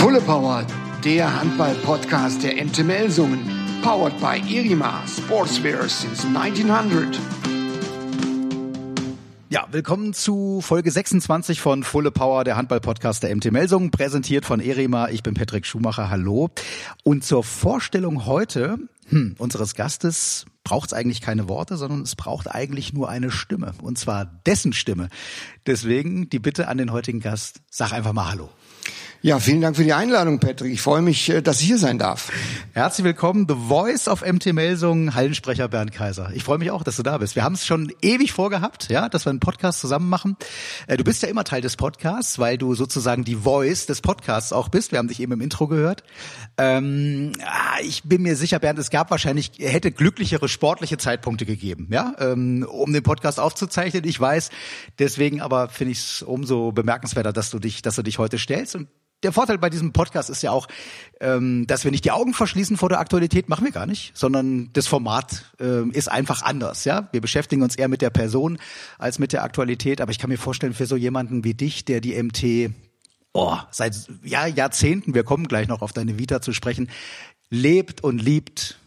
Fulle Power, der Handball-Podcast der MT Melsungen. Powered by Irima Sportswear since 1900. Ja, willkommen zu Folge 26 von Fulle Power, der Handball-Podcast der MT Melsungen, präsentiert von Erima. Ich bin Patrick Schumacher, hallo. Und zur Vorstellung heute hm, unseres Gastes braucht es eigentlich keine Worte, sondern es braucht eigentlich nur eine Stimme. Und zwar dessen Stimme. Deswegen die Bitte an den heutigen Gast, sag einfach mal Hallo. Ja, vielen Dank für die Einladung, Patrick. Ich freue mich, äh, dass ich hier sein darf. Herzlich willkommen, The Voice of MT Melsungen, Hallensprecher Bernd Kaiser. Ich freue mich auch, dass du da bist. Wir haben es schon ewig vorgehabt, ja, dass wir einen Podcast zusammen machen. Äh, du bist ja immer Teil des Podcasts, weil du sozusagen die Voice des Podcasts auch bist. Wir haben dich eben im Intro gehört. Ähm, ah, ich bin mir sicher, Bernd, es gab wahrscheinlich, hätte glücklichere sportliche Zeitpunkte gegeben, ja, ähm, um den Podcast aufzuzeichnen. Ich weiß, deswegen aber finde ich es umso bemerkenswerter, dass du dich, dass du dich heute stellst und der Vorteil bei diesem Podcast ist ja auch, ähm, dass wir nicht die Augen verschließen vor der Aktualität, machen wir gar nicht, sondern das Format äh, ist einfach anders. Ja, wir beschäftigen uns eher mit der Person als mit der Aktualität. Aber ich kann mir vorstellen, für so jemanden wie dich, der die MT oh, seit ja, Jahrzehnten, wir kommen gleich noch auf deine Vita zu sprechen, lebt und liebt.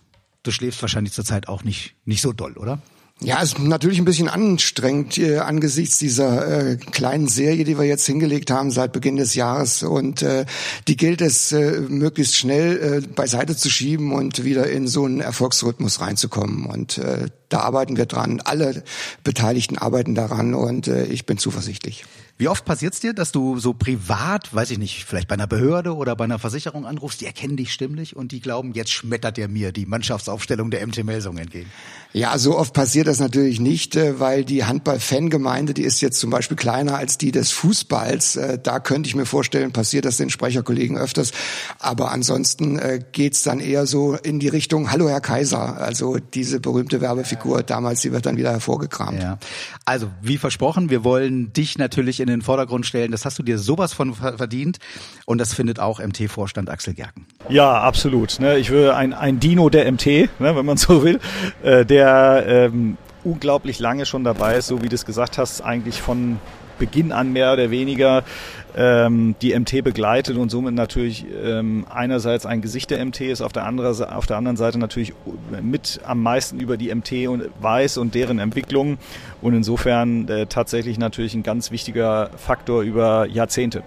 Du schläfst wahrscheinlich zurzeit auch nicht nicht so doll, oder? Ja, ist natürlich ein bisschen anstrengend äh, angesichts dieser äh, kleinen Serie, die wir jetzt hingelegt haben seit Beginn des Jahres. Und äh, die gilt es, äh, möglichst schnell äh, beiseite zu schieben und wieder in so einen Erfolgsrhythmus reinzukommen. Und äh, da arbeiten wir dran. Alle Beteiligten arbeiten daran und äh, ich bin zuversichtlich. Wie oft passiert es dir, dass du so privat, weiß ich nicht, vielleicht bei einer Behörde oder bei einer Versicherung anrufst, die erkennen dich stimmlich und die glauben, jetzt schmettert der mir die Mannschaftsaufstellung der MT Melsung entgegen? Ja, so oft passiert das natürlich nicht, äh, weil die Handball-Fangemeinde, die ist jetzt zum Beispiel kleiner als die des Fußballs. Äh, da könnte ich mir vorstellen, passiert das den Sprecherkollegen öfters. Aber ansonsten äh, geht's dann eher so in die Richtung, hallo Herr Kaiser, also diese berühmte Werbefigur damals, die wird dann wieder hervorgekramt. Ja. Also, wie versprochen, wir wollen dich natürlich in den Vordergrund stellen. Das hast du dir sowas von verdient. Und das findet auch MT-Vorstand Axel Gerken. Ja, absolut. Ne? Ich will ein, ein Dino der MT, ne, wenn man so will, äh, der ähm, unglaublich lange schon dabei ist, so wie du es gesagt hast, eigentlich von Beginn an mehr oder weniger ähm, die MT begleitet und somit natürlich ähm, einerseits ein Gesicht der MT ist, auf der, andere, auf der anderen Seite natürlich mit am meisten über die MT und weiß und deren Entwicklung und insofern äh, tatsächlich natürlich ein ganz wichtiger Faktor über Jahrzehnte.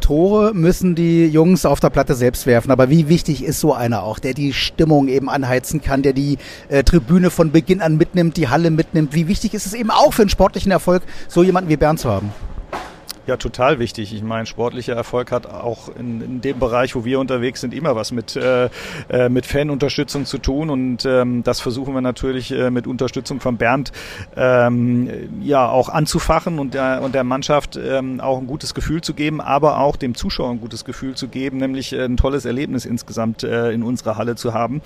Tore müssen die Jungs auf der Platte selbst werfen. Aber wie wichtig ist so einer auch, der die Stimmung eben anheizen kann, der die äh, Tribüne von Beginn an mitnimmt, die Halle mitnimmt? Wie wichtig ist es eben auch für einen sportlichen Erfolg, so jemanden wie Bernd zu haben? Ja, total wichtig. Ich meine, sportlicher Erfolg hat auch in, in dem Bereich, wo wir unterwegs sind, immer was mit, äh, äh, mit Fanunterstützung zu tun. Und ähm, das versuchen wir natürlich äh, mit Unterstützung von Bernd ähm, ja auch anzufachen und der, und der Mannschaft ähm, auch ein gutes Gefühl zu geben, aber auch dem Zuschauer ein gutes Gefühl zu geben, nämlich äh, ein tolles Erlebnis insgesamt äh, in unserer Halle zu haben.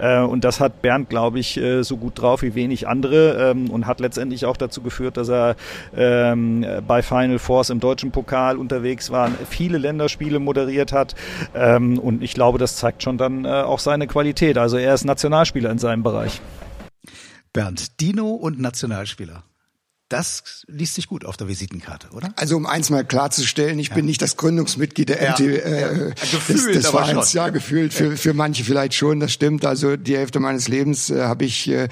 Äh, und das hat Bernd, glaube ich, äh, so gut drauf wie wenig andere ähm, und hat letztendlich auch dazu geführt, dass er ähm, bei Final Force im deutschen Pokal unterwegs war, viele Länderspiele moderiert hat. Ähm, und ich glaube, das zeigt schon dann äh, auch seine Qualität. Also er ist Nationalspieler in seinem Bereich. Bernd, Dino und Nationalspieler. Das liest sich gut auf der Visitenkarte, oder? Also um eins mal klarzustellen, ich ja. bin nicht das Gründungsmitglied der MT, äh, ja. des, des Vereins. Ja, gefühlt für, für manche vielleicht schon, das stimmt. Also die Hälfte meines Lebens äh, habe ich äh,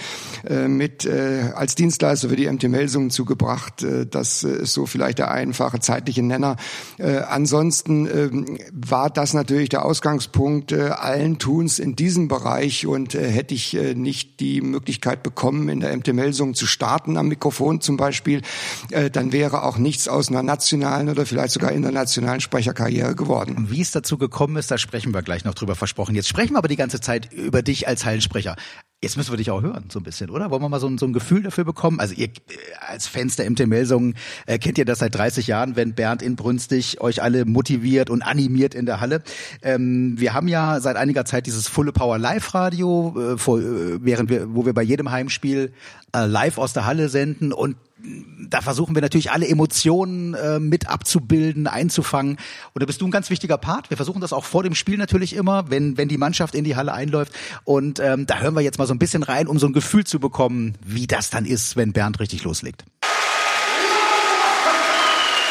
äh, mit äh, als Dienstleister für die MT Melsungen zugebracht. Äh, das ist so vielleicht der einfache zeitliche Nenner. Äh, ansonsten äh, war das natürlich der Ausgangspunkt äh, allen Tuns in diesem Bereich und äh, hätte ich äh, nicht die Möglichkeit bekommen, in der MT Melsungen zu starten am Mikrofon zum Beispiel Beispiel, äh, dann wäre auch nichts aus einer nationalen oder vielleicht sogar internationalen Sprecherkarriere geworden. Wie es dazu gekommen ist, da sprechen wir gleich noch drüber versprochen. Jetzt sprechen wir aber die ganze Zeit über dich als Hallensprecher. Jetzt müssen wir dich auch hören, so ein bisschen, oder? Wollen wir mal so ein, so ein Gefühl dafür bekommen? Also ihr äh, als Fans der MT Melsungen äh, kennt ihr das seit 30 Jahren, wenn Bernd inbrünstig euch alle motiviert und animiert in der Halle. Ähm, wir haben ja seit einiger Zeit dieses Fulle Power Live Radio, äh, vor, äh, während wir, wo wir bei jedem Heimspiel äh, live aus der Halle senden und da versuchen wir natürlich alle Emotionen äh, mit abzubilden, einzufangen. Und da bist du ein ganz wichtiger Part. Wir versuchen das auch vor dem Spiel natürlich immer, wenn, wenn die Mannschaft in die Halle einläuft. Und ähm, da hören wir jetzt mal so ein bisschen rein, um so ein Gefühl zu bekommen, wie das dann ist, wenn Bernd richtig loslegt.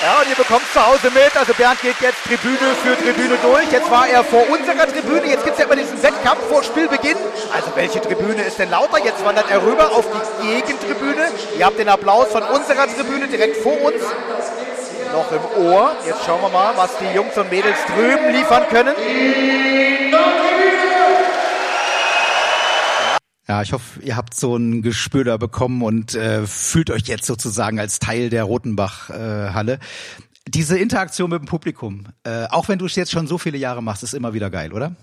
Ja, und ihr bekommt zu Hause mit. Also Bernd geht jetzt Tribüne für Tribüne durch. Jetzt war er vor unserer Tribüne. Jetzt gibt es ja immer diesen Wettkampf vor Spielbeginn. Also welche Tribüne ist denn lauter? Jetzt wandert er rüber auf die Gegentribüne. Ihr habt den Applaus von unserer Tribüne direkt vor uns noch im Ohr. Jetzt schauen wir mal, was die Jungs und Mädels drüben liefern können. Ja, ich hoffe, ihr habt so ein Gespür da bekommen und äh, fühlt euch jetzt sozusagen als Teil der Rotenbach-Halle. Äh, Diese Interaktion mit dem Publikum, äh, auch wenn du es jetzt schon so viele Jahre machst, ist immer wieder geil, oder?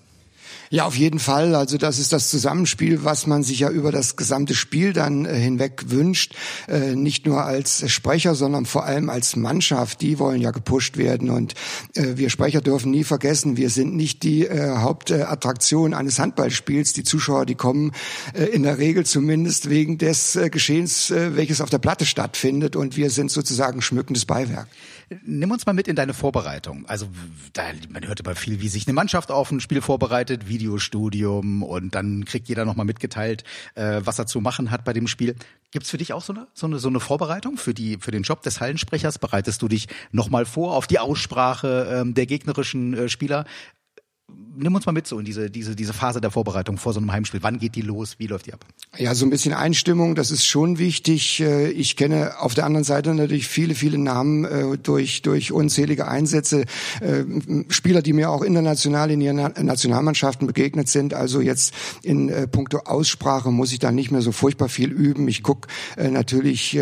Ja, auf jeden Fall. Also das ist das Zusammenspiel, was man sich ja über das gesamte Spiel dann äh, hinweg wünscht. Äh, nicht nur als Sprecher, sondern vor allem als Mannschaft. Die wollen ja gepusht werden. Und äh, wir Sprecher dürfen nie vergessen, wir sind nicht die Hauptattraktion eines Handballspiels. Die Zuschauer, die kommen in der Regel zumindest wegen des Geschehens, welches auf der Platte stattfindet. Und wir sind sozusagen schmückendes Beiwerk. Nimm uns mal mit in deine Vorbereitung. Also da, man hört immer viel, wie sich eine Mannschaft auf ein Spiel vorbereitet, Videostudium und dann kriegt jeder nochmal mitgeteilt, äh, was er zu machen hat bei dem Spiel. Gibt's für dich auch so eine, so eine, so eine Vorbereitung für, die, für den Job des Hallensprechers? Bereitest du dich nochmal vor auf die Aussprache ähm, der gegnerischen äh, Spieler? Nimm uns mal mit so in diese, diese, diese Phase der Vorbereitung vor so einem Heimspiel. Wann geht die los? Wie läuft die ab? Ja, so ein bisschen Einstimmung, das ist schon wichtig. Äh, ich kenne auf der anderen Seite natürlich viele, viele Namen äh, durch, durch unzählige Einsätze. Äh, Spieler, die mir auch international in ihren Nationalmannschaften begegnet sind. Also jetzt in puncto Aussprache muss ich da nicht mehr so furchtbar viel üben. Ich guck natürlich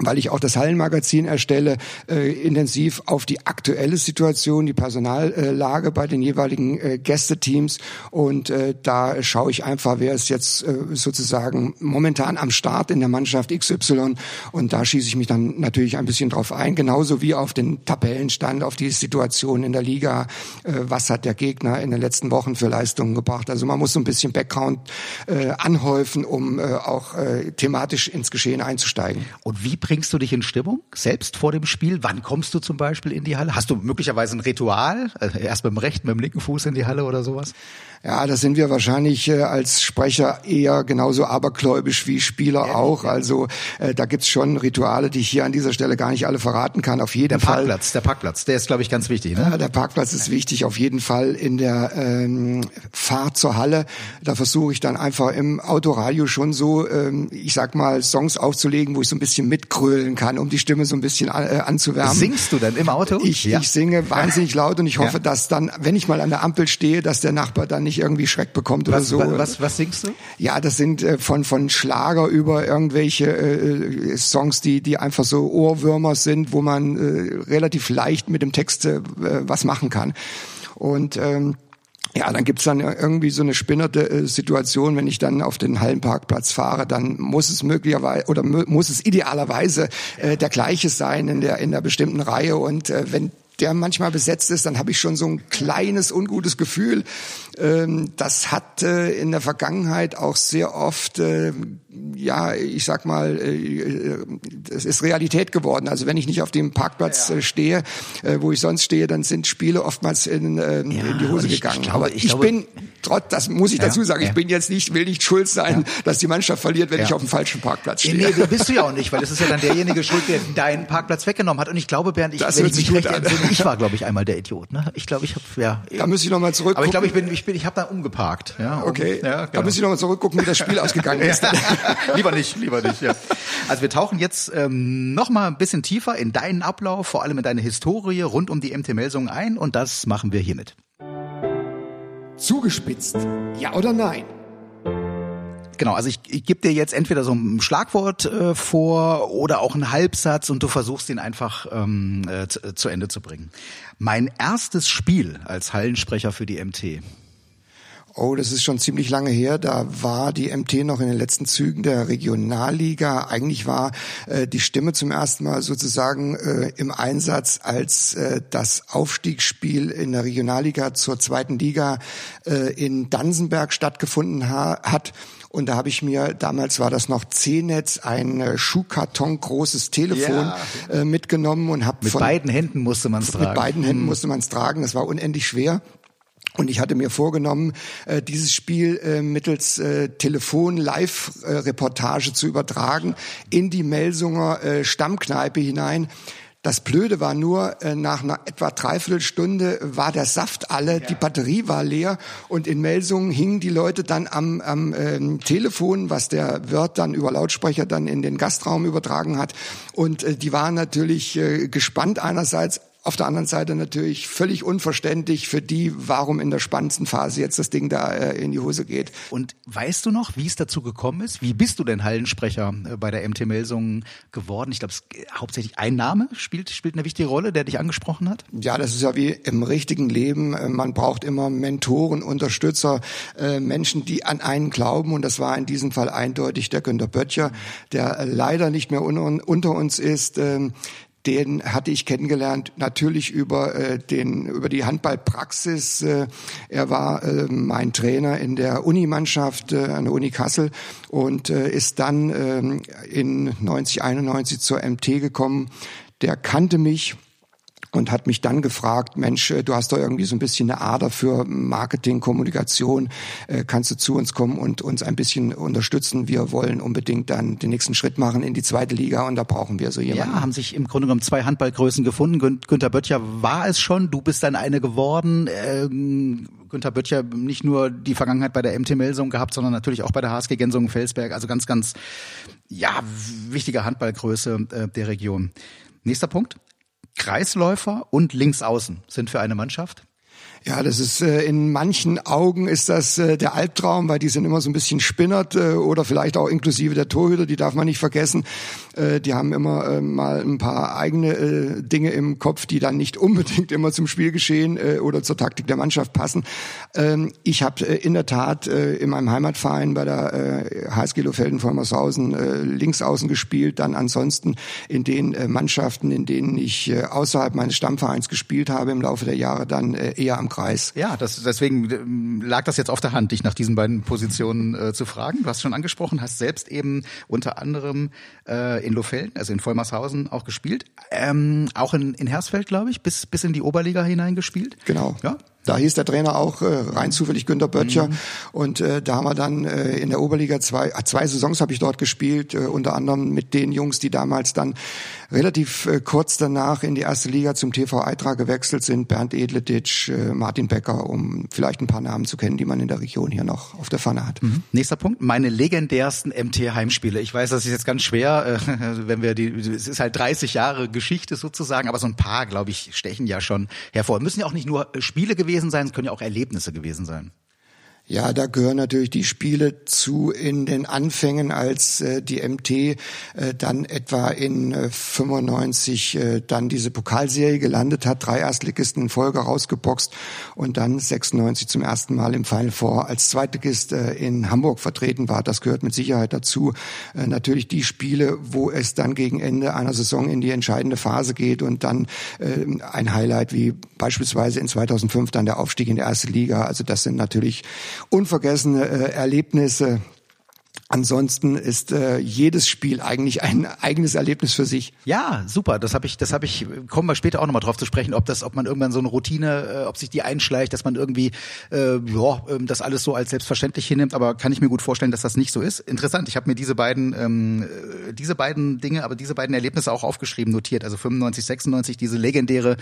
weil ich auch das Hallenmagazin erstelle, äh, intensiv auf die aktuelle Situation, die Personallage bei den jeweiligen äh, Gästeteams und äh, da schaue ich einfach, wer ist jetzt äh, sozusagen momentan am Start in der Mannschaft XY und da schieße ich mich dann natürlich ein bisschen drauf ein, genauso wie auf den Tabellenstand, auf die Situation in der Liga, äh, was hat der Gegner in den letzten Wochen für Leistungen gebracht. Also man muss so ein bisschen Background äh, anhäufen, um äh, auch äh, thematisch ins Geschehen einzusteigen. Und wie bringst du dich in Stimmung selbst vor dem Spiel? Wann kommst du zum Beispiel in die Halle? Hast du möglicherweise ein Ritual? Also erst mit dem rechten, mit dem linken Fuß in die Halle oder sowas? Ja, da sind wir wahrscheinlich äh, als Sprecher eher genauso abergläubisch wie Spieler ja, auch. Ja. Also äh, da gibt's schon Rituale, die ich hier an dieser Stelle gar nicht alle verraten kann. Auf jeden der Fall. Der Parkplatz, der Parkplatz, der ist, glaube ich, ganz wichtig. Ne? Ja, der Parkplatz ist wichtig, auf jeden Fall in der ähm, Fahrt zur Halle. Da versuche ich dann einfach im Autoradio schon so, ähm, ich sag mal, Songs aufzulegen, wo ich so ein bisschen mitkrölen kann, um die Stimme so ein bisschen an, äh, anzuwärmen. Singst du dann im Auto? Ich, ich singe wahnsinnig laut und ich hoffe, dass dann, wenn ich mal an der Ampel stehe, dass der Nachbar dann nicht irgendwie Schreck bekommt oder was, so. Was, was singst du? Ja, das sind äh, von von Schlager über irgendwelche äh, Songs, die die einfach so Ohrwürmer sind, wo man äh, relativ leicht mit dem Text äh, was machen kann. Und ähm, ja, dann gibt's dann irgendwie so eine spinnerte äh, Situation, wenn ich dann auf den Hallenparkplatz fahre, dann muss es möglicherweise oder muss es idealerweise äh, der gleiche sein in der in der bestimmten Reihe und äh, wenn der manchmal besetzt ist, dann habe ich schon so ein kleines ungutes Gefühl. Ähm, das hat äh, in der Vergangenheit auch sehr oft, äh, ja, ich sag mal, äh, es ist Realität geworden. Also wenn ich nicht auf dem Parkplatz ja. stehe, wo ich sonst stehe, dann sind Spiele oftmals in, ja, in die Hose gegangen. Glaube, Aber ich, ich glaube, bin trotz, das muss ich dazu sagen, ja, ich bin jetzt nicht, will nicht schuld sein, dass die Mannschaft verliert, wenn ich auf dem falschen Parkplatz stehe. Nee, bist du ja auch nicht, weil das ist ja dann derjenige schuld, der deinen Parkplatz weggenommen hat. Und ich glaube, Bernd, ich, wenn ich mich recht entsinne, ich war, glaube ich, einmal der Idiot. Ne? Ich glaube, ich habe ja. Da muss ich nochmal zurück. Aber ich glaube, ich bin, ich bin, ich habe da umgeparkt. Ja, um, okay. Ja, genau. Da muss ich nochmal zurückgucken, wie das Spiel ausgegangen ist. lieber nicht, lieber nicht. Ja. Also wir tauchen jetzt ähm, noch mal ein bisschen tiefer in deinen Ablauf, vor allem in deine Historie rund um die MT Melsung ein und das machen wir hiermit. Zugespitzt, ja oder nein? Genau, also ich, ich gebe dir jetzt entweder so ein Schlagwort äh, vor oder auch einen Halbsatz und du versuchst ihn einfach ähm, äh, zu, zu Ende zu bringen. Mein erstes Spiel als Hallensprecher für die MT. Oh, das ist schon ziemlich lange her. Da war die MT noch in den letzten Zügen der Regionalliga. Eigentlich war äh, die Stimme zum ersten Mal sozusagen äh, im Einsatz, als äh, das Aufstiegsspiel in der Regionalliga zur zweiten Liga äh, in Dansenberg stattgefunden ha hat. Und da habe ich mir, damals war das noch C-Netz, ein äh, Schuhkarton großes Telefon ja. äh, mitgenommen und habe mit beiden Händen musste man es tragen. Mit beiden Händen hm. musste man es tragen. Das war unendlich schwer. Und ich hatte mir vorgenommen, äh, dieses Spiel äh, mittels äh, Telefon-Live-Reportage zu übertragen in die Melsunger Stammkneipe hinein. Das Blöde war nur, nach einer etwa Dreiviertelstunde war der Saft alle, ja. die Batterie war leer und in Melsungen hingen die Leute dann am, am ähm, Telefon, was der Wirt dann über Lautsprecher dann in den Gastraum übertragen hat. Und äh, die waren natürlich äh, gespannt einerseits, auf der anderen Seite natürlich völlig unverständlich für die, warum in der spannendsten Phase jetzt das Ding da äh, in die Hose geht. Und weißt du noch, wie es dazu gekommen ist? Wie bist du denn Hallensprecher äh, bei der MT Melsungen geworden? Ich glaube, hauptsächlich ein Name spielt, spielt eine wichtige Rolle, der dich angesprochen hat. Ja, das ist ja wie im richtigen Leben. Äh, man braucht immer Mentoren, Unterstützer, äh, Menschen, die an einen glauben. Und das war in diesem Fall eindeutig der Günter Böttcher, der leider nicht mehr unter uns ist. Ähm, den hatte ich kennengelernt natürlich über äh, den über die Handballpraxis. Äh, er war äh, mein Trainer in der Unimannschaft äh, an der Uni Kassel und äh, ist dann äh, in 90 91 zur MT gekommen. Der kannte mich und hat mich dann gefragt, Mensch, äh, du hast doch irgendwie so ein bisschen eine Ader für Marketing, Kommunikation, äh, kannst du zu uns kommen und uns ein bisschen unterstützen? Wir wollen unbedingt dann den nächsten Schritt machen in die zweite Liga und da brauchen wir so jemanden. Ja, haben sich im Grunde genommen zwei Handballgrößen gefunden. Gün Günther Böttcher war es schon, du bist dann eine geworden. Ähm, Günther Böttcher nicht nur die Vergangenheit bei der MT Melsung gehabt, sondern natürlich auch bei der HSG Gensungen Felsberg. Also ganz, ganz, ja, wichtige Handballgröße äh, der Region. Nächster Punkt. Kreisläufer und Linksaußen sind für eine Mannschaft ja, das ist äh, in manchen Augen ist das äh, der Albtraum, weil die sind immer so ein bisschen spinnert äh, oder vielleicht auch inklusive der Torhüter, die darf man nicht vergessen. Äh, die haben immer äh, mal ein paar eigene äh, Dinge im Kopf, die dann nicht unbedingt immer zum Spielgeschehen äh, oder zur Taktik der Mannschaft passen. Ähm, ich habe äh, in der Tat äh, in meinem Heimatverein bei der äh, HSG Lofelden Vollmershausen äh, links außen gespielt, dann ansonsten in den äh, Mannschaften, in denen ich äh, außerhalb meines Stammvereins gespielt habe im Laufe der Jahre dann äh, eher am Kreis. Ja, das, deswegen ähm, lag das jetzt auf der Hand, dich nach diesen beiden Positionen äh, zu fragen. Du hast schon angesprochen, hast selbst eben unter anderem äh, in Lofelden, also in Vollmershausen auch gespielt, ähm, auch in, in Hersfeld, glaube ich, bis, bis in die Oberliga hineingespielt. Genau. Ja, da hieß der Trainer auch äh, rein zufällig Günter Böttcher. Mhm. Und äh, da haben wir dann äh, in der Oberliga zwei, äh, zwei Saisons habe ich dort gespielt, äh, unter anderem mit den Jungs, die damals dann relativ äh, kurz danach in die erste Liga zum TV Eitra gewechselt sind. Bernd Edleditsch, äh, Martin Becker, um vielleicht ein paar Namen zu kennen, die man in der Region hier noch auf der Pfanne hat. Mhm. Nächster Punkt, meine legendärsten MT-Heimspiele. Ich weiß, das ist jetzt ganz schwer, äh, wenn wir die, es ist halt 30 Jahre Geschichte sozusagen, aber so ein paar, glaube ich, stechen ja schon hervor. Müssen ja auch nicht nur Spiele gewesen gewesen sein, es können ja auch Erlebnisse gewesen sein. Ja, da gehören natürlich die Spiele zu in den Anfängen, als äh, die MT äh, dann etwa in äh, 95 äh, dann diese Pokalserie gelandet hat, drei Erstligisten in Folge rausgeboxt und dann 96 zum ersten Mal im Final Four als Zweitligist äh, in Hamburg vertreten war. Das gehört mit Sicherheit dazu. Äh, natürlich die Spiele, wo es dann gegen Ende einer Saison in die entscheidende Phase geht und dann äh, ein Highlight wie beispielsweise in 2005 dann der Aufstieg in die erste Liga. Also das sind natürlich unvergessene äh, Erlebnisse. Ansonsten ist äh, jedes Spiel eigentlich ein eigenes Erlebnis für sich. Ja, super. Das habe ich, das habe ich. Kommen wir später auch nochmal drauf zu sprechen, ob das, ob man irgendwann so eine Routine, äh, ob sich die einschleicht, dass man irgendwie, äh, ja, äh, das alles so als selbstverständlich hinnimmt. Aber kann ich mir gut vorstellen, dass das nicht so ist. Interessant. Ich habe mir diese beiden, ähm, äh, diese beiden Dinge, aber diese beiden Erlebnisse auch aufgeschrieben, notiert. Also 95, 96, diese legendäre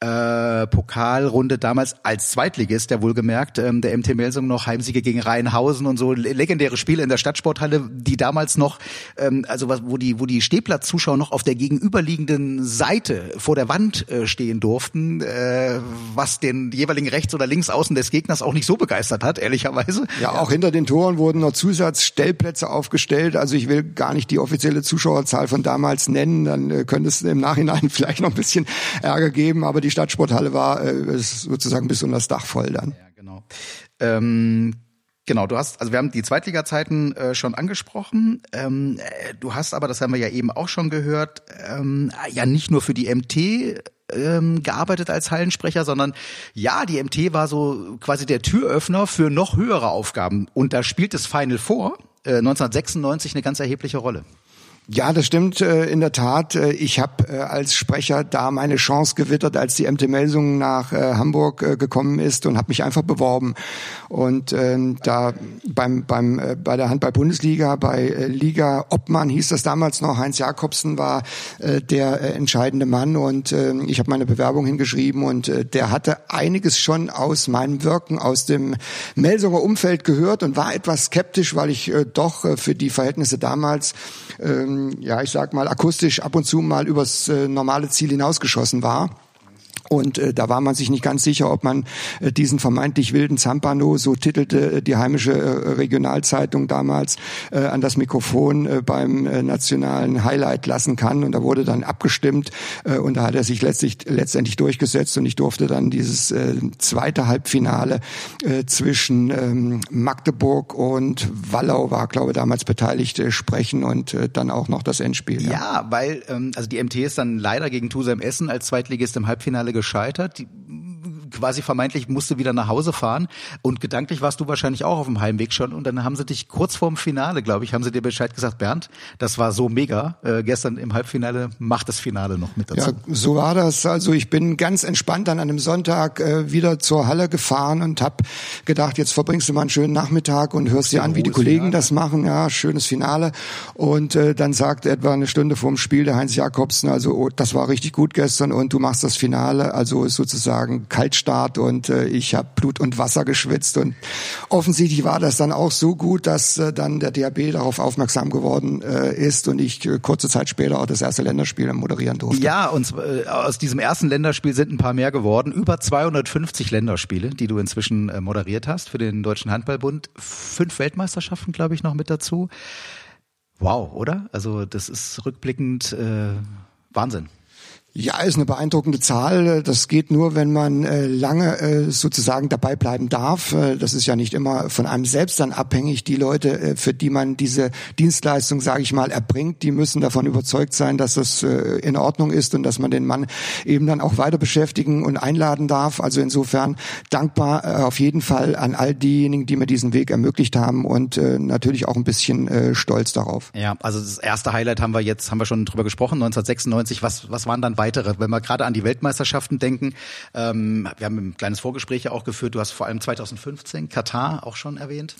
äh, Pokalrunde damals als Zweitligist, der wohlgemerkt, ähm, der MT Melsung noch Heimsiege gegen Rheinhausen und so legendäre Spiele in der Stadtsporthalle, die damals noch, ähm, also was, wo die, wo die Stehplatzzuschauer noch auf der gegenüberliegenden Seite vor der Wand äh, stehen durften, äh, was den jeweiligen rechts oder links außen des Gegners auch nicht so begeistert hat, ehrlicherweise. Ja, auch hinter den Toren wurden noch Zusatzstellplätze aufgestellt. Also ich will gar nicht die offizielle Zuschauerzahl von damals nennen, dann äh, könnte es im Nachhinein vielleicht noch ein bisschen Ärger geben, aber die Stadtsporthalle war äh, sozusagen bis unter das Dach voll dann. Ja, genau. Ähm Genau, du hast, also wir haben die Zweitliga-Zeiten äh, schon angesprochen. Ähm, äh, du hast aber, das haben wir ja eben auch schon gehört, ähm, ja nicht nur für die MT ähm, gearbeitet als Hallensprecher, sondern ja, die MT war so quasi der Türöffner für noch höhere Aufgaben. Und da spielt das Final Four äh, 1996 eine ganz erhebliche Rolle. Ja, das stimmt äh, in der Tat. Äh, ich habe äh, als Sprecher da meine Chance gewittert, als die MT Melsung nach Hamburg gekommen ist und habe mich einfach beworben. Und ähm, da beim beim bei der Handball-Bundesliga, bei Liga Obmann hieß das damals noch, Heinz Jakobsen war der entscheidende Mann und ähm, ich habe meine Bewerbung hingeschrieben und der hatte einiges schon aus meinem Wirken aus dem Melsunger Umfeld gehört und war etwas skeptisch, weil ich doch für die Verhältnisse damals ähm, ja, ich sag mal, akustisch ab und zu mal übers äh, normale Ziel hinausgeschossen war. Und äh, da war man sich nicht ganz sicher, ob man äh, diesen vermeintlich wilden Zampano, so titelte äh, die heimische äh, Regionalzeitung damals, äh, an das Mikrofon äh, beim äh, nationalen Highlight lassen kann. Und da wurde dann abgestimmt äh, und da hat er sich letztlich, letztendlich durchgesetzt und ich durfte dann dieses äh, zweite Halbfinale äh, zwischen ähm, Magdeburg und Wallau war, glaube ich, damals beteiligt, äh, sprechen und äh, dann auch noch das Endspiel. Ja, ja weil ähm, also die MT ist dann leider gegen Tusem Essen als Zweitligist im Halbfinale gescheitert. Die quasi vermeintlich musste wieder nach Hause fahren und gedanklich warst du wahrscheinlich auch auf dem Heimweg schon und dann haben sie dich kurz vorm Finale, glaube ich, haben sie dir Bescheid gesagt, Bernd, das war so mega. Äh, gestern im Halbfinale macht das Finale noch mit dazu. Ja, so war das. Also ich bin ganz entspannt dann an einem Sonntag äh, wieder zur Halle gefahren und habe gedacht, jetzt verbringst du mal einen schönen Nachmittag und hörst dir an, wie die Kollegen Finale. das machen. Ja, schönes Finale. Und äh, dann sagt etwa eine Stunde vorm Spiel der Heinz Jakobsen, also oh, das war richtig gut gestern und du machst das Finale, also sozusagen kalt Start und äh, ich habe Blut und Wasser geschwitzt und offensichtlich war das dann auch so gut, dass äh, dann der DHB darauf aufmerksam geworden äh, ist und ich äh, kurze Zeit später auch das erste Länderspiel moderieren durfte. Ja, und äh, aus diesem ersten Länderspiel sind ein paar mehr geworden, über 250 Länderspiele, die du inzwischen äh, moderiert hast für den Deutschen Handballbund, fünf Weltmeisterschaften, glaube ich, noch mit dazu. Wow, oder? Also das ist rückblickend äh, Wahnsinn. Ja, ist eine beeindruckende Zahl. Das geht nur, wenn man äh, lange äh, sozusagen dabei bleiben darf. Äh, das ist ja nicht immer von einem selbst dann abhängig. Die Leute, für die man diese Dienstleistung, sage ich mal, erbringt, die müssen davon überzeugt sein, dass das in Ordnung ist und dass man den Mann eben dann auch weiter beschäftigen und einladen darf. Also insofern dankbar auf jeden Fall an all diejenigen, die mir diesen Weg ermöglicht haben und natürlich auch ein bisschen stolz darauf. Ja, also das erste Highlight haben wir jetzt, haben wir schon drüber gesprochen, 1996. Was, was waren dann weitere, wenn wir gerade an die Weltmeisterschaften denken. Ähm, wir haben ein kleines Vorgespräch ja auch geführt. Du hast vor allem 2015 Katar auch schon erwähnt.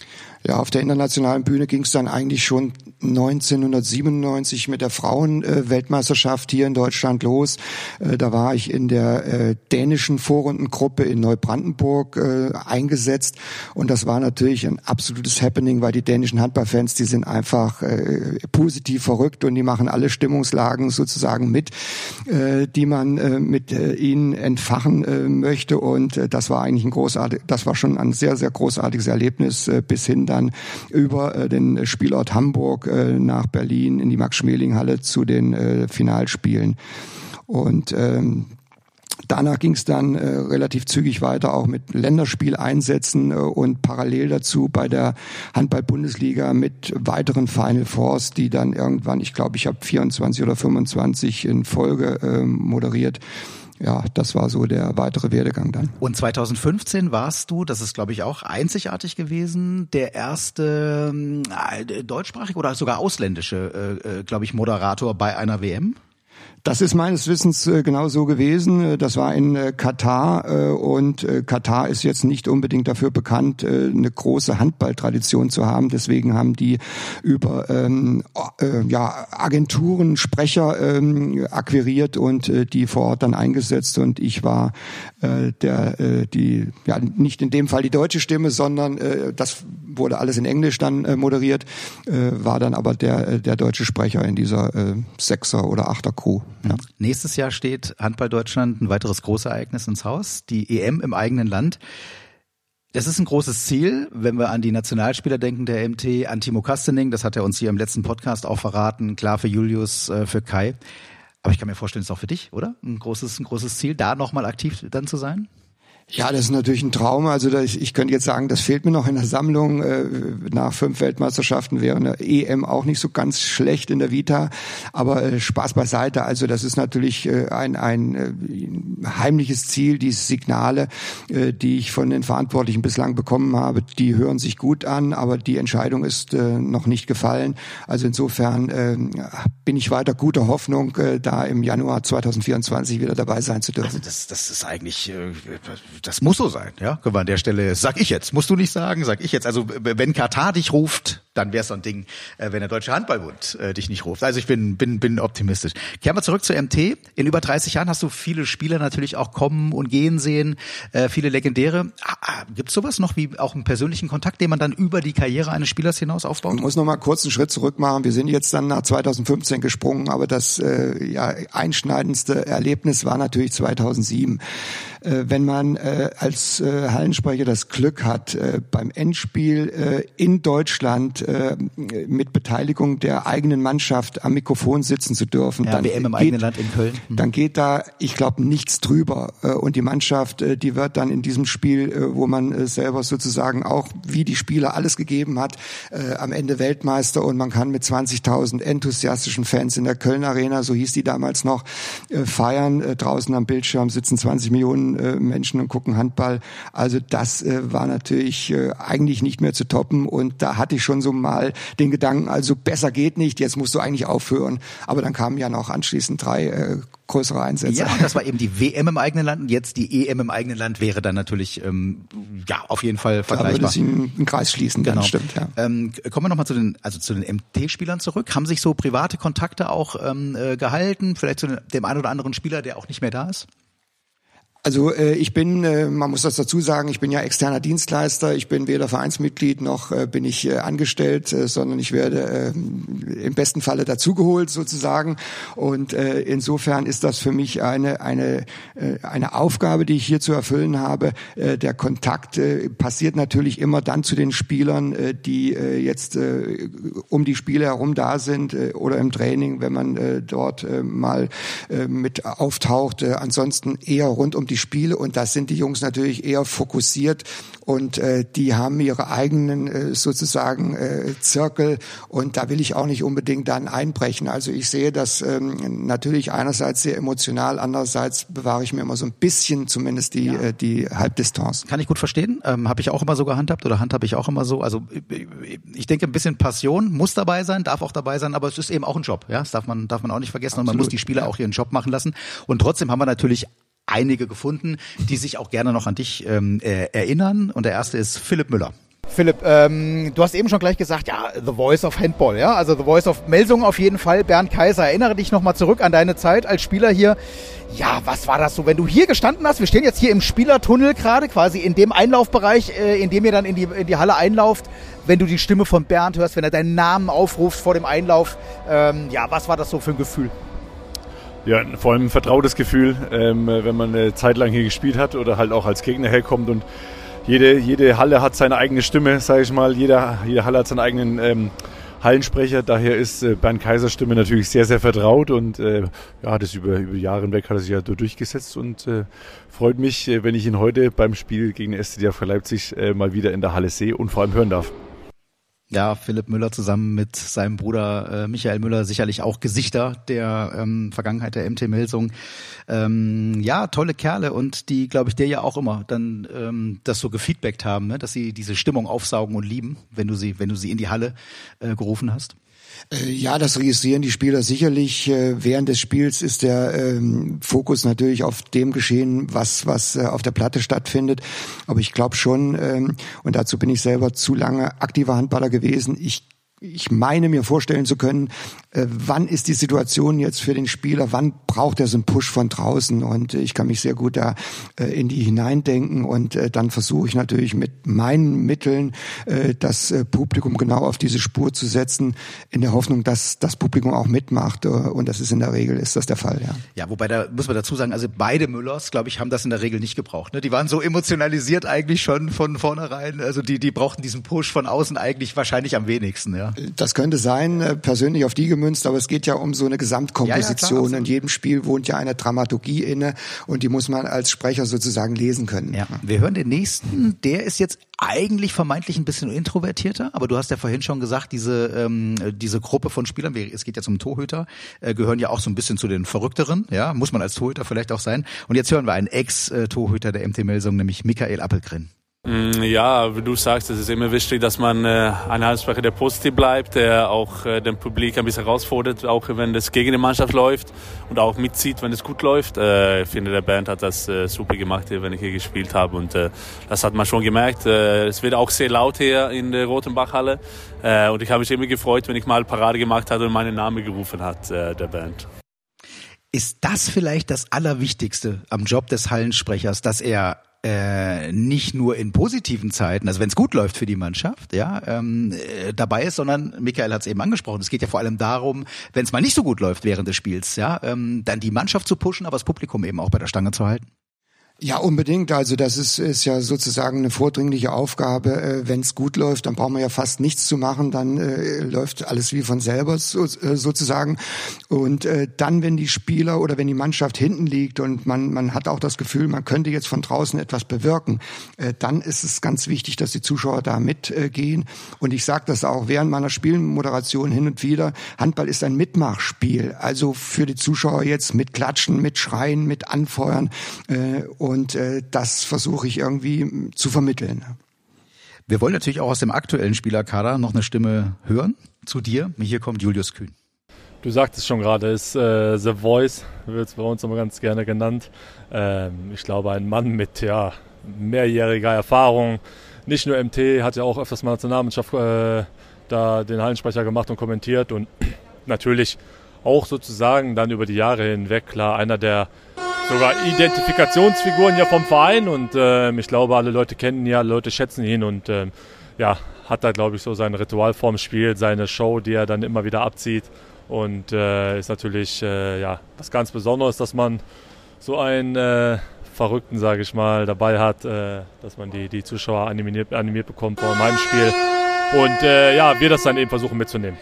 Ja, auf der internationalen Bühne ging es dann eigentlich schon 1997 mit der Frauen-Weltmeisterschaft hier in Deutschland los. Äh, da war ich in der äh, dänischen Vorrundengruppe in Neubrandenburg äh, eingesetzt und das war natürlich ein absolutes Happening, weil die dänischen Handballfans, die sind einfach positiv verrückt und die machen alle Stimmungslagen sozusagen mit die man äh, mit äh, ihnen entfachen äh, möchte. Und äh, das war eigentlich ein großartig, das war schon ein sehr, sehr großartiges Erlebnis äh, bis hin dann über äh, den Spielort Hamburg äh, nach Berlin in die Max-Schmeling-Halle zu den äh, Finalspielen. Und ähm, Danach ging es dann äh, relativ zügig weiter, auch mit Länderspieleinsätzen äh, und parallel dazu bei der Handball-Bundesliga mit weiteren Final Fours, die dann irgendwann, ich glaube, ich habe 24 oder 25 in Folge äh, moderiert ja, das war so der weitere Werdegang dann. Und 2015 warst du, das ist glaube ich auch einzigartig gewesen, der erste äh, deutschsprachige oder sogar ausländische, äh, äh glaube ich, Moderator bei einer WM? Das ist meines Wissens äh, genau so gewesen. Äh, das war in äh, Katar und Katar ist jetzt nicht unbedingt dafür bekannt, eine große Handballtradition zu haben. Deswegen haben die über ähm, ja, Agenturen Sprecher ähm, akquiriert und die vor Ort dann eingesetzt. Und ich war der, die, ja nicht in dem Fall die deutsche Stimme, sondern das wurde alles in Englisch dann moderiert, war dann aber der, der deutsche Sprecher in dieser Sechser- oder Achter-Crew. Ja. Nächstes Jahr steht Handball Deutschland ein weiteres Großereignis ins Haus, die EM im eigenen Land. Das ist ein großes Ziel, wenn wir an die Nationalspieler denken der MT, an Timo Kastening, das hat er uns hier im letzten Podcast auch verraten, klar für Julius, äh, für Kai. Aber ich kann mir vorstellen, es ist auch für dich, oder? Ein großes, ein großes Ziel, da nochmal aktiv dann zu sein? Ja, das ist natürlich ein Traum. Also ich könnte jetzt sagen, das fehlt mir noch in der Sammlung. Äh, nach fünf Weltmeisterschaften wäre eine EM auch nicht so ganz schlecht in der Vita. Aber äh, Spaß beiseite. Also das ist natürlich äh, ein, ein heimliches Ziel. Diese Signale, die ich von den Verantwortlichen bislang bekommen habe, die hören sich gut an, aber die Entscheidung ist noch nicht gefallen. Also insofern bin ich weiter guter Hoffnung, da im Januar 2024 wieder dabei sein zu dürfen. Also das, das ist eigentlich das muss so sein, ja. Können wir an der Stelle, sag ich jetzt, musst du nicht sagen, sag ich jetzt. Also wenn Katar dich ruft, dann wäre es so ein Ding, äh, wenn der Deutsche Handballbund äh, dich nicht ruft. Also ich bin, bin, bin optimistisch. Kehren wir zurück zur MT. In über 30 Jahren hast du viele Spieler natürlich auch kommen und gehen sehen, äh, viele legendäre. Ah, ah, Gibt sowas noch wie auch einen persönlichen Kontakt, den man dann über die Karriere eines Spielers hinaus aufbaut? Ich muss noch mal kurz einen Schritt zurück machen. Wir sind jetzt dann nach 2015 gesprungen, aber das äh, ja, einschneidendste Erlebnis war natürlich 2007. Äh, wenn man äh, als äh, Hallensprecher das Glück hat, äh, beim Endspiel äh, in Deutschland äh, mit Beteiligung der eigenen Mannschaft am Mikrofon sitzen zu dürfen. Ja, dann WM im geht, eigenen Land in Köln. Mhm. Dann geht da, ich glaube, nichts drüber. Äh, und die Mannschaft, äh, die wird dann in diesem Spiel, äh, wo man selber sozusagen auch wie die Spieler alles gegeben hat, am Ende Weltmeister und man kann mit 20.000 enthusiastischen Fans in der Köln Arena, so hieß die damals noch, feiern. Draußen am Bildschirm sitzen 20 Millionen Menschen und gucken Handball. Also das war natürlich eigentlich nicht mehr zu toppen und da hatte ich schon so mal den Gedanken, also besser geht nicht, jetzt musst du eigentlich aufhören. Aber dann kamen ja noch anschließend drei äh, größere Einsätze. Ja, das war eben die WM im eigenen Land und jetzt die EM im eigenen Land wäre dann natürlich ähm, ja auf jeden Fall vergleichbar. Da würde sich einen Kreis schließen, genau. stimmt. Ja. Ähm, kommen wir nochmal zu den also zu den MT-Spielern zurück. Haben sich so private Kontakte auch ähm, äh, gehalten? Vielleicht zu dem einen oder anderen Spieler, der auch nicht mehr da ist? Also äh, ich bin, äh, man muss das dazu sagen, ich bin ja externer Dienstleister. Ich bin weder Vereinsmitglied noch äh, bin ich äh, angestellt, äh, sondern ich werde äh, im besten Falle dazugeholt sozusagen. Und äh, insofern ist das für mich eine eine äh, eine Aufgabe, die ich hier zu erfüllen habe. Äh, der Kontakt äh, passiert natürlich immer dann zu den Spielern, äh, die äh, jetzt äh, um die Spiele herum da sind äh, oder im Training, wenn man äh, dort äh, mal äh, mit auftaucht. Äh, ansonsten eher rund um die die Spiele und da sind die Jungs natürlich eher fokussiert und äh, die haben ihre eigenen äh, sozusagen äh, Zirkel und da will ich auch nicht unbedingt dann einbrechen. Also ich sehe das ähm, natürlich einerseits sehr emotional, andererseits bewahre ich mir immer so ein bisschen zumindest die ja. äh, die Halbdistanz. Kann ich gut verstehen, ähm, habe ich auch immer so gehandhabt oder handhabe ich auch immer so. Also ich denke ein bisschen Passion muss dabei sein, darf auch dabei sein, aber es ist eben auch ein Job. Ja, das darf man darf man auch nicht vergessen Absolut. und man muss die Spieler auch ihren Job machen lassen. Und trotzdem haben wir natürlich einige gefunden, die sich auch gerne noch an dich ähm, äh, erinnern. Und der erste ist Philipp Müller. Philipp, ähm, du hast eben schon gleich gesagt, ja, The Voice of Handball, ja, also The Voice of Melsung auf jeden Fall. Bernd Kaiser, erinnere dich nochmal zurück an deine Zeit als Spieler hier. Ja, was war das so, wenn du hier gestanden hast? Wir stehen jetzt hier im Spielertunnel gerade, quasi in dem Einlaufbereich, äh, in dem ihr dann in die, in die Halle einlauft. Wenn du die Stimme von Bernd hörst, wenn er deinen Namen aufruft vor dem Einlauf, ähm, ja, was war das so für ein Gefühl? Ja, vor allem ein vertrautes Gefühl, ähm, wenn man eine Zeit lang hier gespielt hat oder halt auch als Gegner herkommt und jede, jede Halle hat seine eigene Stimme, sage ich mal. Jeder, jede Halle hat seinen eigenen ähm, Hallensprecher. Daher ist äh, Bernd Kaisers Stimme natürlich sehr, sehr vertraut und äh, ja, das über, über Jahre hinweg hat er sich ja durchgesetzt und äh, freut mich, äh, wenn ich ihn heute beim Spiel gegen für Leipzig äh, mal wieder in der Halle sehe und vor allem hören darf. Ja, Philipp Müller zusammen mit seinem Bruder äh, Michael Müller sicherlich auch Gesichter der ähm, Vergangenheit der MT Melsung. Ähm, ja, tolle Kerle und die, glaube ich, dir ja auch immer dann ähm, das so gefeedbackt haben, ne? dass sie diese Stimmung aufsaugen und lieben, wenn du sie, wenn du sie in die Halle äh, gerufen hast. Äh, ja, das registrieren die Spieler sicherlich. Äh, während des Spiels ist der ähm, Fokus natürlich auf dem geschehen, was, was äh, auf der Platte stattfindet. Aber ich glaube schon, ähm, und dazu bin ich selber zu lange aktiver Handballer gewesen, ich ich meine mir vorstellen zu können, wann ist die Situation jetzt für den Spieler, wann braucht er so einen Push von draußen und äh, ich kann mich sehr gut da äh, in die hineindenken und äh, dann versuche ich natürlich mit meinen Mitteln äh, das äh, Publikum genau auf diese Spur zu setzen, in der Hoffnung, dass das Publikum auch mitmacht und das ist in der Regel ist das der Fall, ja. Ja, wobei da muss man dazu sagen, also beide Müllers, glaube ich, haben das in der Regel nicht gebraucht. Ne? Die waren so emotionalisiert eigentlich schon von vornherein, also die die brauchten diesen Push von außen eigentlich wahrscheinlich am wenigsten, ja. Das könnte sein. Persönlich auf die gemünzt, aber es geht ja um so eine Gesamtkomposition. Ja, ja, In jedem Spiel wohnt ja eine Dramaturgie inne und die muss man als Sprecher sozusagen lesen können. Ja. Wir hören den nächsten, der ist jetzt eigentlich vermeintlich ein bisschen introvertierter, aber du hast ja vorhin schon gesagt, diese ähm, diese Gruppe von Spielern, es geht ja zum Torhüter, äh, gehören ja auch so ein bisschen zu den Verrückteren, ja, muss man als Torhüter vielleicht auch sein. Und jetzt hören wir einen Ex-Torhüter der MT Melsung, nämlich Michael Appelgren. Mm, ja, wie du sagst, es ist immer wichtig, dass man äh, ein Halbsprecher, der positiv bleibt, der auch äh, dem Publikum ein bisschen herausfordert, auch wenn es gegen die Mannschaft läuft und auch mitzieht, wenn es gut läuft. Äh, ich finde, der Band hat das äh, super gemacht, wenn ich hier gespielt habe und äh, das hat man schon gemerkt. Äh, es wird auch sehr laut hier in der Rotenbachhalle äh, und ich habe mich immer gefreut, wenn ich mal Parade gemacht hatte und meinen Namen gerufen hat, äh, der Band. Ist das vielleicht das Allerwichtigste am Job des Hallensprechers, dass er äh, nicht nur in positiven Zeiten, also wenn es gut läuft für die Mannschaft, ja, ähm, äh, dabei ist, sondern Michael hat es eben angesprochen. Es geht ja vor allem darum, wenn es mal nicht so gut läuft während des Spiels, ja, ähm, dann die Mannschaft zu pushen, aber das Publikum eben auch bei der Stange zu halten. Ja, unbedingt. Also das ist, ist ja sozusagen eine vordringliche Aufgabe. Äh, Wenn es gut läuft, dann brauchen wir ja fast nichts zu machen. Dann äh, läuft alles wie von selber so, äh, sozusagen. Und äh, dann, wenn die Spieler oder wenn die Mannschaft hinten liegt und man, man hat auch das Gefühl, man könnte jetzt von draußen etwas bewirken, äh, dann ist es ganz wichtig, dass die Zuschauer da mitgehen. Äh, und ich sage das auch während meiner Spielmoderation hin und wieder. Handball ist ein Mitmachspiel. Also für die Zuschauer jetzt mit Klatschen, mit Schreien, mit Anfeuern. Äh, und äh, das versuche ich irgendwie zu vermitteln. Wir wollen natürlich auch aus dem aktuellen Spielerkader noch eine Stimme hören zu dir. Hier kommt Julius Kühn. Du sagtest schon gerade, ist äh, The Voice, wird es bei uns immer ganz gerne genannt. Ähm, ich glaube, ein Mann mit ja, mehrjähriger Erfahrung, nicht nur MT, hat ja auch öfters mal Nationalmannschaft äh, da den Hallensprecher gemacht und kommentiert und natürlich auch sozusagen dann über die Jahre hinweg klar einer der sogar Identifikationsfiguren ja vom Verein und äh, ich glaube, alle Leute kennen ihn ja, Leute schätzen ihn und äh, ja, hat da glaube ich so sein Ritual vorm Spiel, seine Show, die er dann immer wieder abzieht und äh, ist natürlich äh, ja, was ganz Besonderes, dass man so einen äh, Verrückten, sage ich mal, dabei hat, äh, dass man die, die Zuschauer animiert, animiert bekommt vor einem Spiel und ja, wir das dann eben versuchen mitzunehmen.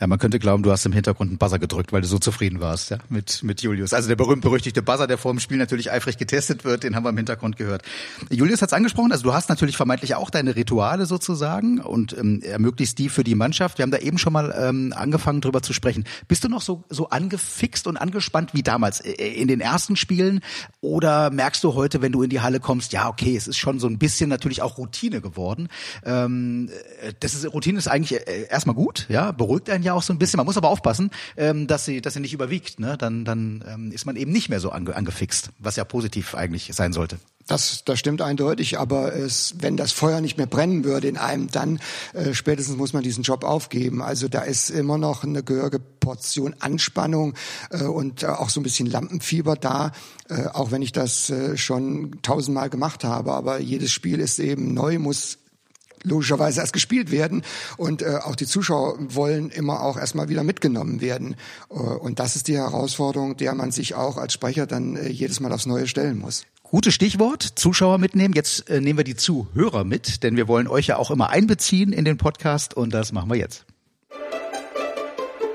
Ja, man könnte glauben, du hast im Hintergrund einen Buzzer gedrückt, weil du so zufrieden warst, ja, mit, mit Julius. Also der berühmt-berüchtigte Buzzer, der vor dem Spiel natürlich eifrig getestet wird, den haben wir im Hintergrund gehört. Julius hat es angesprochen, also du hast natürlich vermeintlich auch deine Rituale sozusagen und ähm, ermöglichst die für die Mannschaft. Wir haben da eben schon mal ähm, angefangen, drüber zu sprechen. Bist du noch so, so angefixt und angespannt wie damals äh, in den ersten Spielen? Oder merkst du heute, wenn du in die Halle kommst, ja, okay, es ist schon so ein bisschen natürlich auch Routine geworden. Ähm, äh, das ist, Routine ist eigentlich äh, erstmal gut, ja, beruhigt einen ja auch so ein bisschen. Man muss aber aufpassen, ähm, dass sie, dass sie nicht überwiegt. Ne? Dann, dann ähm, ist man eben nicht mehr so ange angefixt, was ja positiv eigentlich sein sollte. Das, das stimmt eindeutig, aber es, wenn das Feuer nicht mehr brennen würde in einem, dann äh, spätestens muss man diesen Job aufgeben. Also da ist immer noch eine gehörige Portion Anspannung äh, und äh, auch so ein bisschen Lampenfieber da, äh, auch wenn ich das äh, schon tausendmal gemacht habe. Aber jedes Spiel ist eben neu, muss logischerweise erst gespielt werden und äh, auch die Zuschauer wollen immer auch erstmal wieder mitgenommen werden äh, und das ist die Herausforderung, der man sich auch als Sprecher dann äh, jedes Mal aufs Neue stellen muss. Gutes Stichwort, Zuschauer mitnehmen. Jetzt äh, nehmen wir die Zuhörer mit, denn wir wollen euch ja auch immer einbeziehen in den Podcast und das machen wir jetzt.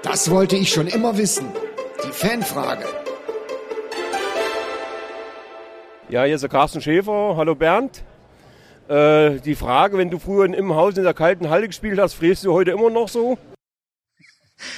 Das wollte ich schon immer wissen. Die Fanfrage. Ja, hier ist der Carsten Schäfer. Hallo Bernd. Äh, die Frage, wenn du früher im Haus in der kalten Halle gespielt hast, frierst du heute immer noch so?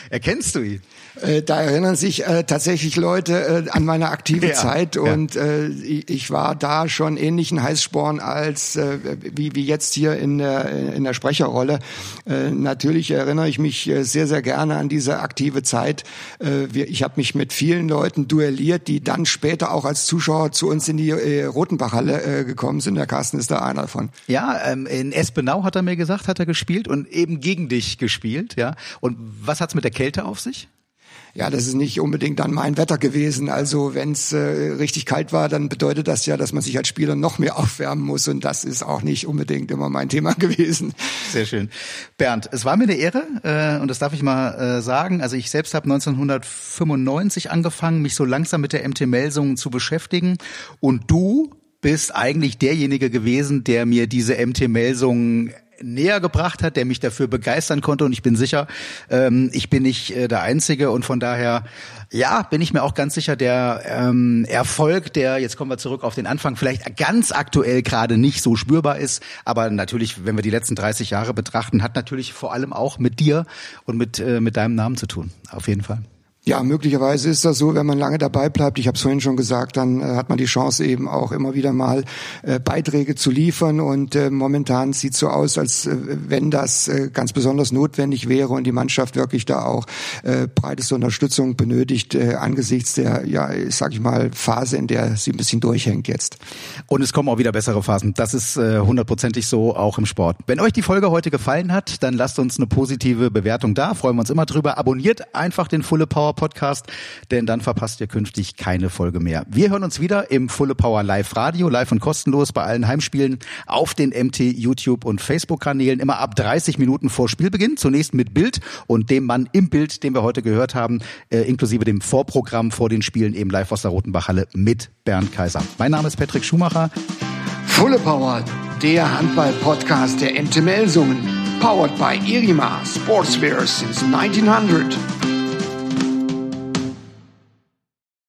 Erkennst du ihn? Äh, da erinnern sich äh, tatsächlich Leute äh, an meine aktive ja, Zeit und ja. äh, ich war da schon ähnlichen Heißsporn als äh, wie, wie jetzt hier in der, in der Sprecherrolle. Äh, natürlich erinnere ich mich sehr, sehr gerne an diese aktive Zeit. Äh, wir, ich habe mich mit vielen Leuten duelliert, die dann später auch als Zuschauer zu uns in die äh, Rotenbachhalle äh, gekommen sind. Der Carsten ist da einer davon. Ja, ähm, in Espenau hat er mir gesagt, hat er gespielt und eben gegen dich gespielt. Ja. Und was hat's mit der Kälte auf sich? ja, das ist nicht unbedingt dann mein Wetter gewesen. Also wenn es äh, richtig kalt war, dann bedeutet das ja, dass man sich als Spieler noch mehr aufwärmen muss. Und das ist auch nicht unbedingt immer mein Thema gewesen. Sehr schön. Bernd, es war mir eine Ehre äh, und das darf ich mal äh, sagen. Also ich selbst habe 1995 angefangen, mich so langsam mit der MT Melsungen zu beschäftigen. Und du bist eigentlich derjenige gewesen, der mir diese MT Melsungen näher gebracht hat, der mich dafür begeistern konnte. Und ich bin sicher, ähm, ich bin nicht äh, der Einzige. Und von daher, ja, bin ich mir auch ganz sicher, der ähm, Erfolg, der, jetzt kommen wir zurück auf den Anfang, vielleicht ganz aktuell gerade nicht so spürbar ist, aber natürlich, wenn wir die letzten 30 Jahre betrachten, hat natürlich vor allem auch mit dir und mit, äh, mit deinem Namen zu tun, auf jeden Fall. Ja, möglicherweise ist das so, wenn man lange dabei bleibt. Ich habe es vorhin schon gesagt, dann äh, hat man die Chance eben auch immer wieder mal äh, Beiträge zu liefern. Und äh, momentan sieht so aus, als äh, wenn das äh, ganz besonders notwendig wäre und die Mannschaft wirklich da auch äh, breiteste Unterstützung benötigt äh, angesichts der, ja, sag ich mal, Phase, in der sie ein bisschen durchhängt jetzt. Und es kommen auch wieder bessere Phasen. Das ist äh, hundertprozentig so auch im Sport. Wenn euch die Folge heute gefallen hat, dann lasst uns eine positive Bewertung da. Freuen wir uns immer drüber. Abonniert einfach den Fulle Power Podcast, denn dann verpasst ihr künftig keine Folge mehr. Wir hören uns wieder im Fulle Power Live Radio, live und kostenlos bei allen Heimspielen auf den MT YouTube und Facebook Kanälen immer ab 30 Minuten vor Spielbeginn. Zunächst mit Bild und dem Mann im Bild, den wir heute gehört haben, äh, inklusive dem Vorprogramm vor den Spielen eben live aus der Rotenbachhalle mit Bernd Kaiser. Mein Name ist Patrick Schumacher. Fulle Power, der Handball-Podcast der MT Melsungen. Powered by Irima Sportswear since 1900.